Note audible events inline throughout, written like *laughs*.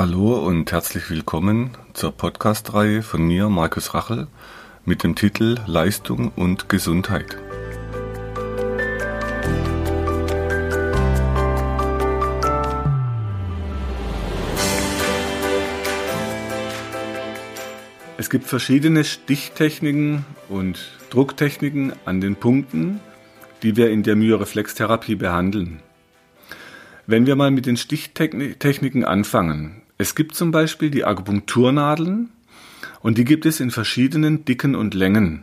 Hallo und herzlich willkommen zur Podcast-Reihe von mir, Markus Rachel, mit dem Titel Leistung und Gesundheit. Es gibt verschiedene Stichtechniken und Drucktechniken an den Punkten, die wir in der Myoreflextherapie behandeln. Wenn wir mal mit den Stichtechniken anfangen. Es gibt zum Beispiel die Akupunkturnadeln und die gibt es in verschiedenen Dicken und Längen.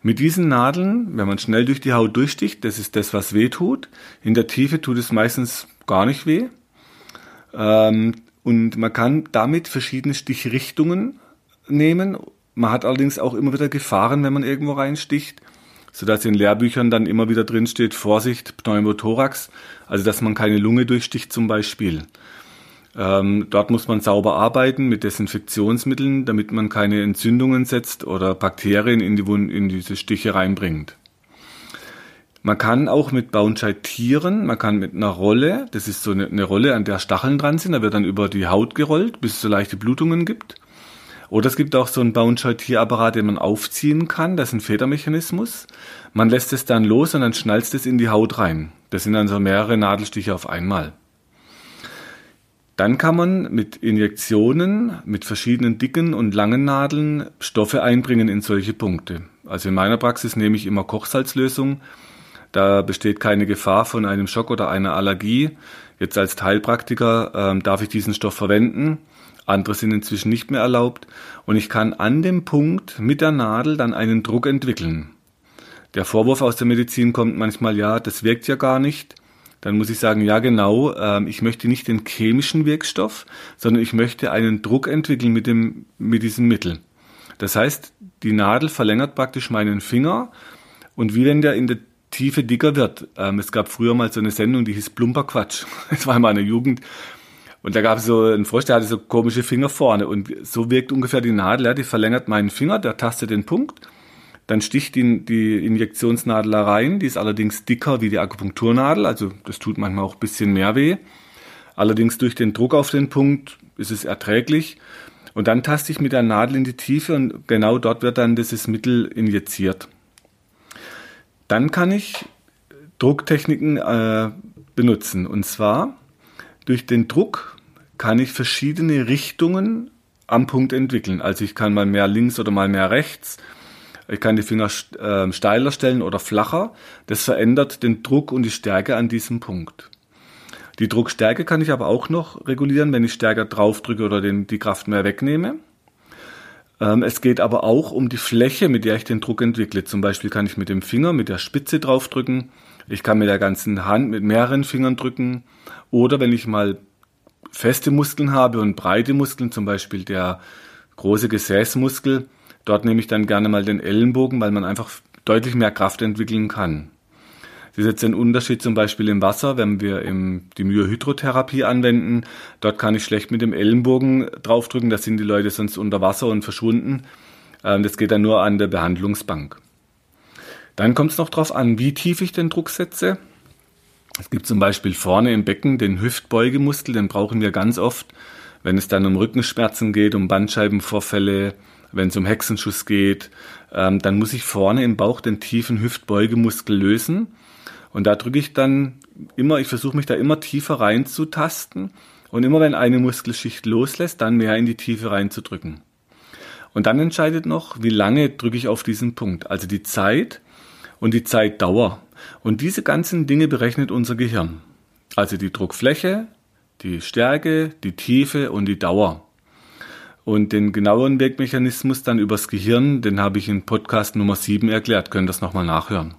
Mit diesen Nadeln, wenn man schnell durch die Haut durchsticht, das ist das, was weh tut. In der Tiefe tut es meistens gar nicht weh. Ähm, und man kann damit verschiedene Stichrichtungen nehmen. Man hat allerdings auch immer wieder Gefahren, wenn man irgendwo reinsticht sodass in Lehrbüchern dann immer wieder drin steht, Vorsicht, Pneumothorax, also dass man keine Lunge durchsticht zum Beispiel. Ähm, dort muss man sauber arbeiten mit Desinfektionsmitteln, damit man keine Entzündungen setzt oder Bakterien in, die Wund in diese Stiche reinbringt. Man kann auch mit Baunscheit tieren, man kann mit einer Rolle, das ist so eine, eine Rolle, an der Stacheln dran sind, da wird dann über die Haut gerollt, bis es so leichte Blutungen gibt. Oder es gibt auch so einen Bound-Schaltierapparat, den man aufziehen kann. Das ist ein Federmechanismus. Man lässt es dann los und dann schnalzt es in die Haut rein. Das sind dann so mehrere Nadelstiche auf einmal. Dann kann man mit Injektionen, mit verschiedenen dicken und langen Nadeln Stoffe einbringen in solche Punkte. Also in meiner Praxis nehme ich immer Kochsalzlösung. Da besteht keine Gefahr von einem Schock oder einer Allergie. Jetzt als Heilpraktiker äh, darf ich diesen Stoff verwenden. Andere sind inzwischen nicht mehr erlaubt und ich kann an dem Punkt mit der Nadel dann einen Druck entwickeln. Der Vorwurf aus der Medizin kommt manchmal, ja, das wirkt ja gar nicht. Dann muss ich sagen, ja genau, äh, ich möchte nicht den chemischen Wirkstoff, sondern ich möchte einen Druck entwickeln mit, dem, mit diesem Mittel. Das heißt, die Nadel verlängert praktisch meinen Finger und wie wenn der in der Tiefe dicker wird. Ähm, es gab früher mal so eine Sendung, die hieß Plumperquatsch. *laughs* Das war in meiner Jugend. Und da gab es so einen Frosch, der hatte so komische Finger vorne. Und so wirkt ungefähr die Nadel. Ja, die verlängert meinen Finger, der tastet den Punkt. Dann sticht die, die Injektionsnadel rein. Die ist allerdings dicker wie die Akupunkturnadel. Also das tut manchmal auch ein bisschen mehr weh. Allerdings durch den Druck auf den Punkt ist es erträglich. Und dann taste ich mit der Nadel in die Tiefe und genau dort wird dann dieses Mittel injiziert. Dann kann ich Drucktechniken äh, benutzen. Und zwar durch den Druck kann ich verschiedene Richtungen am Punkt entwickeln. Also ich kann mal mehr links oder mal mehr rechts. Ich kann die Finger äh, steiler stellen oder flacher. Das verändert den Druck und die Stärke an diesem Punkt. Die Druckstärke kann ich aber auch noch regulieren, wenn ich stärker draufdrücke oder den, die Kraft mehr wegnehme. Ähm, es geht aber auch um die Fläche, mit der ich den Druck entwickle. Zum Beispiel kann ich mit dem Finger, mit der Spitze draufdrücken ich kann mit der ganzen Hand mit mehreren Fingern drücken. Oder wenn ich mal feste Muskeln habe und breite Muskeln, zum Beispiel der große Gesäßmuskel, dort nehme ich dann gerne mal den Ellenbogen, weil man einfach deutlich mehr Kraft entwickeln kann. Das ist jetzt ein Unterschied zum Beispiel im Wasser, wenn wir im, die Myohydrotherapie anwenden. Dort kann ich schlecht mit dem Ellenbogen draufdrücken, da sind die Leute sonst unter Wasser und verschwunden. Ähm, das geht dann nur an der Behandlungsbank. Dann kommt es noch darauf an, wie tief ich den Druck setze. Es gibt zum Beispiel vorne im Becken den Hüftbeugemuskel, den brauchen wir ganz oft, wenn es dann um Rückenschmerzen geht, um Bandscheibenvorfälle, wenn es um Hexenschuss geht, ähm, dann muss ich vorne im Bauch den tiefen Hüftbeugemuskel lösen. Und da drücke ich dann immer, ich versuche mich da immer tiefer reinzutasten. Und immer wenn eine Muskelschicht loslässt, dann mehr in die Tiefe reinzudrücken. Und dann entscheidet noch, wie lange drücke ich auf diesen Punkt. Also die Zeit, und die Zeitdauer. Und diese ganzen Dinge berechnet unser Gehirn. Also die Druckfläche, die Stärke, die Tiefe und die Dauer. Und den genaueren Wirkmechanismus dann übers Gehirn, den habe ich in Podcast Nummer 7 erklärt, könnt das nochmal nachhören.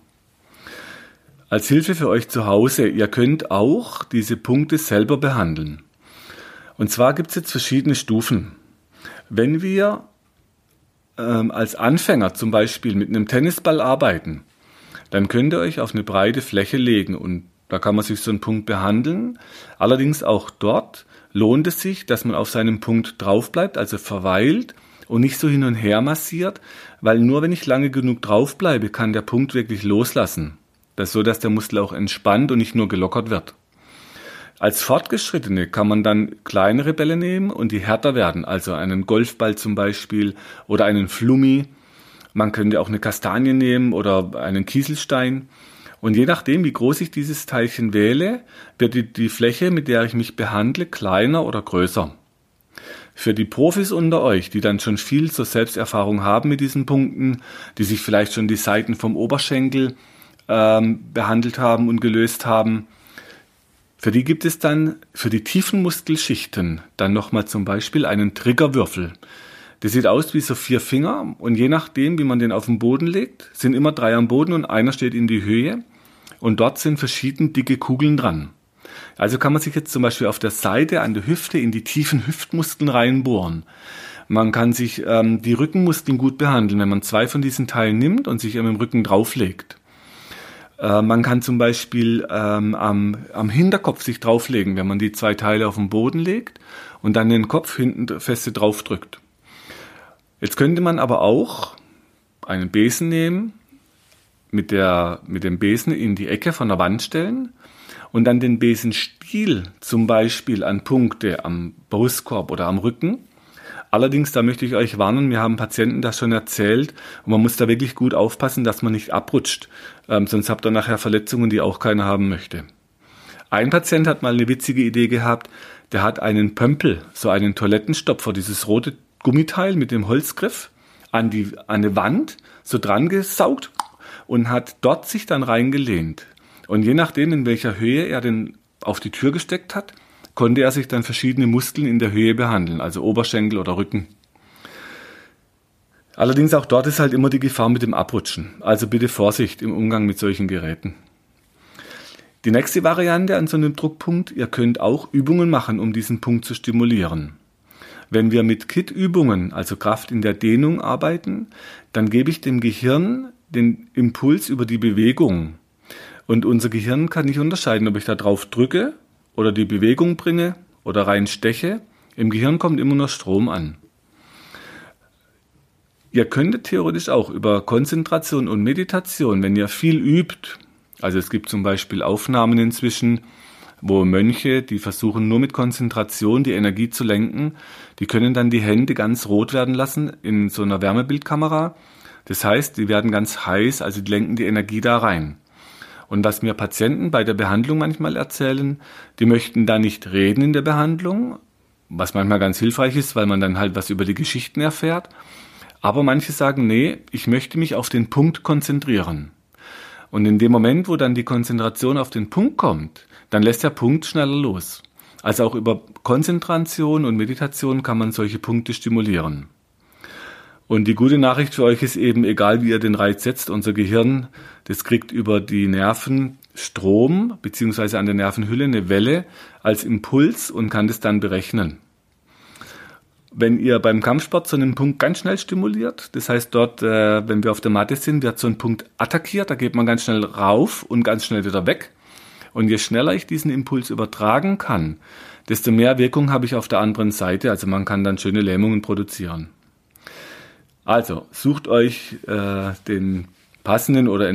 Als Hilfe für euch zu Hause, ihr könnt auch diese Punkte selber behandeln. Und zwar gibt es jetzt verschiedene Stufen. Wenn wir ähm, als Anfänger zum Beispiel mit einem Tennisball arbeiten, dann könnt ihr euch auf eine breite Fläche legen und da kann man sich so einen Punkt behandeln. Allerdings auch dort lohnt es sich, dass man auf seinem Punkt drauf bleibt, also verweilt und nicht so hin und her massiert, weil nur wenn ich lange genug drauf bleibe, kann der Punkt wirklich loslassen. Das ist so, dass der Muskel auch entspannt und nicht nur gelockert wird. Als Fortgeschrittene kann man dann kleinere Bälle nehmen und die härter werden, also einen Golfball zum Beispiel oder einen Flummi. Man könnte auch eine Kastanie nehmen oder einen Kieselstein. Und je nachdem, wie groß ich dieses Teilchen wähle, wird die, die Fläche, mit der ich mich behandle, kleiner oder größer. Für die Profis unter euch, die dann schon viel zur Selbsterfahrung haben mit diesen Punkten, die sich vielleicht schon die Seiten vom Oberschenkel ähm, behandelt haben und gelöst haben, für die gibt es dann für die tiefen Muskelschichten dann nochmal zum Beispiel einen Triggerwürfel. Der sieht aus wie so vier Finger und je nachdem, wie man den auf den Boden legt, sind immer drei am Boden und einer steht in die Höhe und dort sind verschieden dicke Kugeln dran. Also kann man sich jetzt zum Beispiel auf der Seite an der Hüfte in die tiefen Hüftmuskeln reinbohren. Man kann sich ähm, die Rückenmuskeln gut behandeln, wenn man zwei von diesen Teilen nimmt und sich im Rücken drauflegt. Äh, man kann zum Beispiel ähm, am, am Hinterkopf sich drauflegen, wenn man die zwei Teile auf den Boden legt und dann den Kopf hinten feste draufdrückt. Jetzt könnte man aber auch einen Besen nehmen, mit, der, mit dem Besen in die Ecke von der Wand stellen und dann den Besenstiel zum Beispiel an Punkte am Brustkorb oder am Rücken Allerdings, da möchte ich euch warnen, mir haben Patienten das schon erzählt und man muss da wirklich gut aufpassen, dass man nicht abrutscht, ähm, sonst habt ihr nachher Verletzungen, die auch keiner haben möchte. Ein Patient hat mal eine witzige Idee gehabt, der hat einen Pömpel, so einen Toilettenstopfer, dieses rote Gummiteil mit dem Holzgriff, an die, an eine Wand so dran gesaugt und hat dort sich dann reingelehnt. Und je nachdem, in welcher Höhe er den auf die Tür gesteckt hat, konnte er sich dann verschiedene Muskeln in der Höhe behandeln, also Oberschenkel oder Rücken. Allerdings auch dort ist halt immer die Gefahr mit dem Abrutschen. Also bitte Vorsicht im Umgang mit solchen Geräten. Die nächste Variante an so einem Druckpunkt, ihr könnt auch Übungen machen, um diesen Punkt zu stimulieren. Wenn wir mit KIT-Übungen, also Kraft in der Dehnung, arbeiten, dann gebe ich dem Gehirn den Impuls über die Bewegung. Und unser Gehirn kann nicht unterscheiden, ob ich da drauf drücke oder die Bewegung bringe oder rein steche, im Gehirn kommt immer nur Strom an. Ihr könntet theoretisch auch über Konzentration und Meditation, wenn ihr viel übt, also es gibt zum Beispiel Aufnahmen inzwischen, wo Mönche, die versuchen nur mit Konzentration die Energie zu lenken, die können dann die Hände ganz rot werden lassen in so einer Wärmebildkamera. Das heißt, die werden ganz heiß, also die lenken die Energie da rein. Und was mir Patienten bei der Behandlung manchmal erzählen, die möchten da nicht reden in der Behandlung, was manchmal ganz hilfreich ist, weil man dann halt was über die Geschichten erfährt. Aber manche sagen, nee, ich möchte mich auf den Punkt konzentrieren. Und in dem Moment, wo dann die Konzentration auf den Punkt kommt, dann lässt der Punkt schneller los. Also auch über Konzentration und Meditation kann man solche Punkte stimulieren. Und die gute Nachricht für euch ist eben, egal wie ihr den Reiz setzt, unser Gehirn, das kriegt über die Nerven Strom, beziehungsweise an der Nervenhülle eine Welle als Impuls und kann das dann berechnen. Wenn ihr beim Kampfsport so einen Punkt ganz schnell stimuliert, das heißt dort, äh, wenn wir auf der Matte sind, wird so ein Punkt attackiert, da geht man ganz schnell rauf und ganz schnell wieder weg. Und je schneller ich diesen Impuls übertragen kann, desto mehr Wirkung habe ich auf der anderen Seite. Also man kann dann schöne Lähmungen produzieren. Also, sucht euch äh, den passenden oder,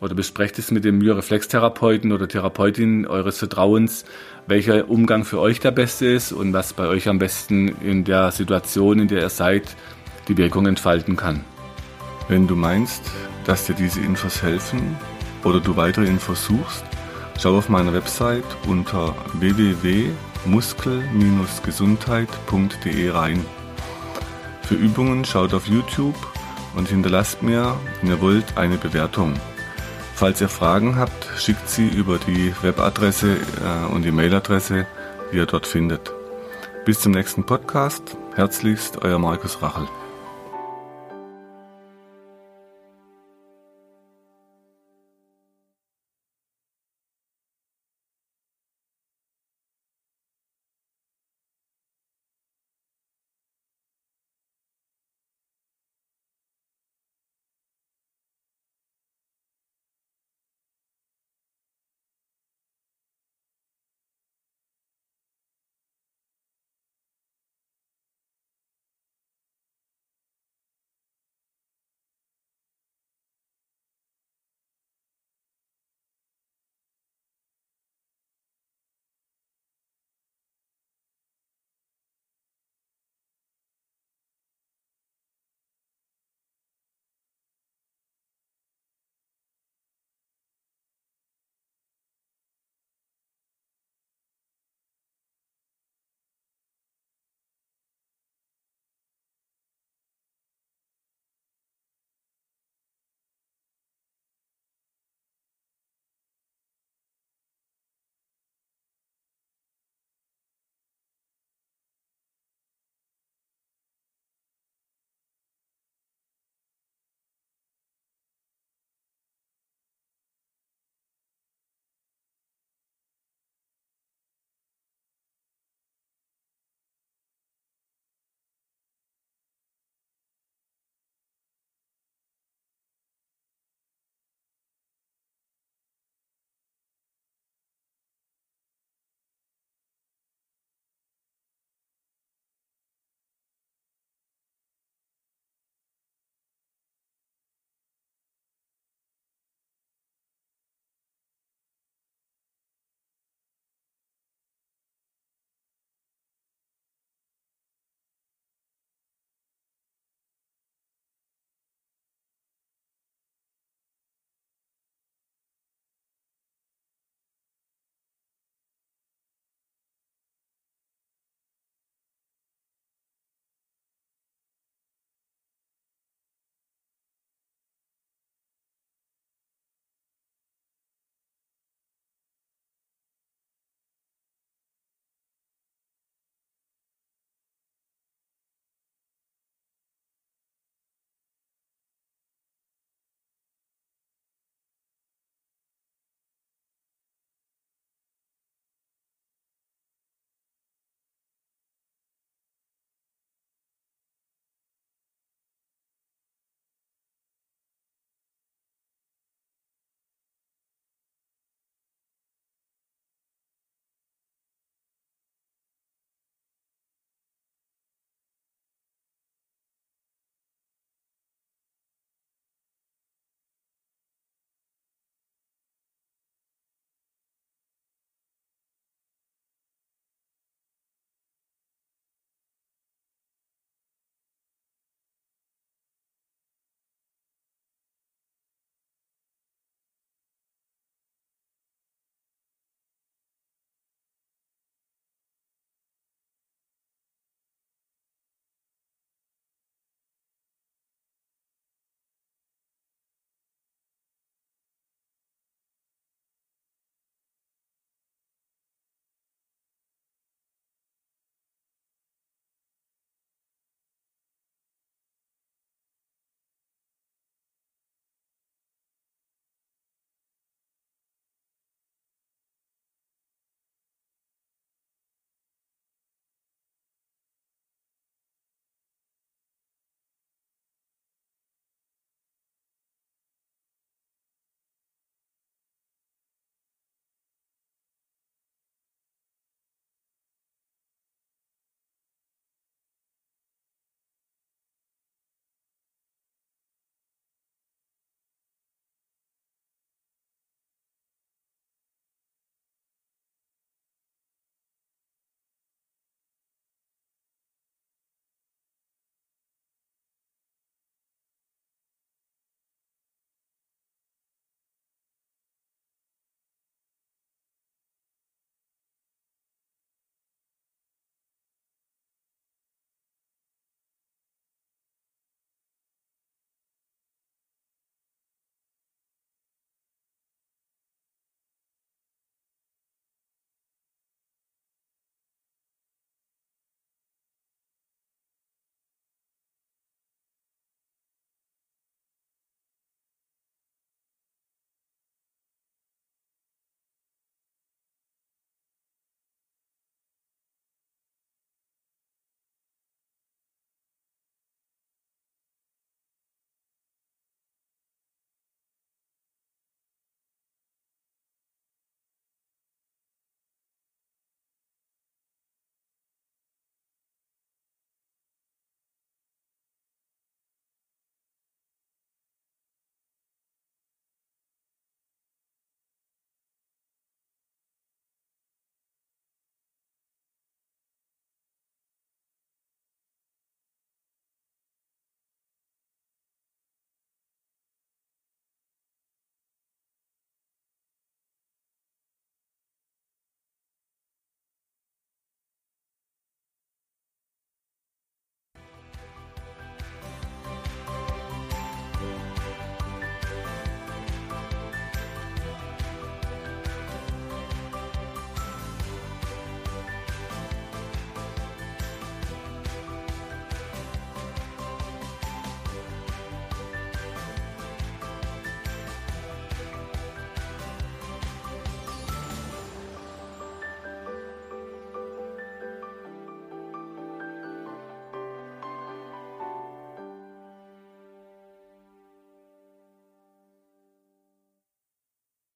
oder besprecht es mit dem Myoreflextherapeuten oder Therapeutin eures Vertrauens, welcher Umgang für euch der beste ist und was bei euch am besten in der Situation, in der ihr seid, die Wirkung entfalten kann. Wenn du meinst, dass dir diese Infos helfen oder du weitere Infos suchst, schau auf meiner Website unter www.muskel-gesundheit.de rein. Für Übungen schaut auf YouTube und hinterlasst mir, wenn ihr wollt, eine Bewertung. Falls ihr Fragen habt, schickt sie über die Webadresse äh, und die Mailadresse, die ihr dort findet. Bis zum nächsten Podcast. Herzlichst, euer Markus Rachel.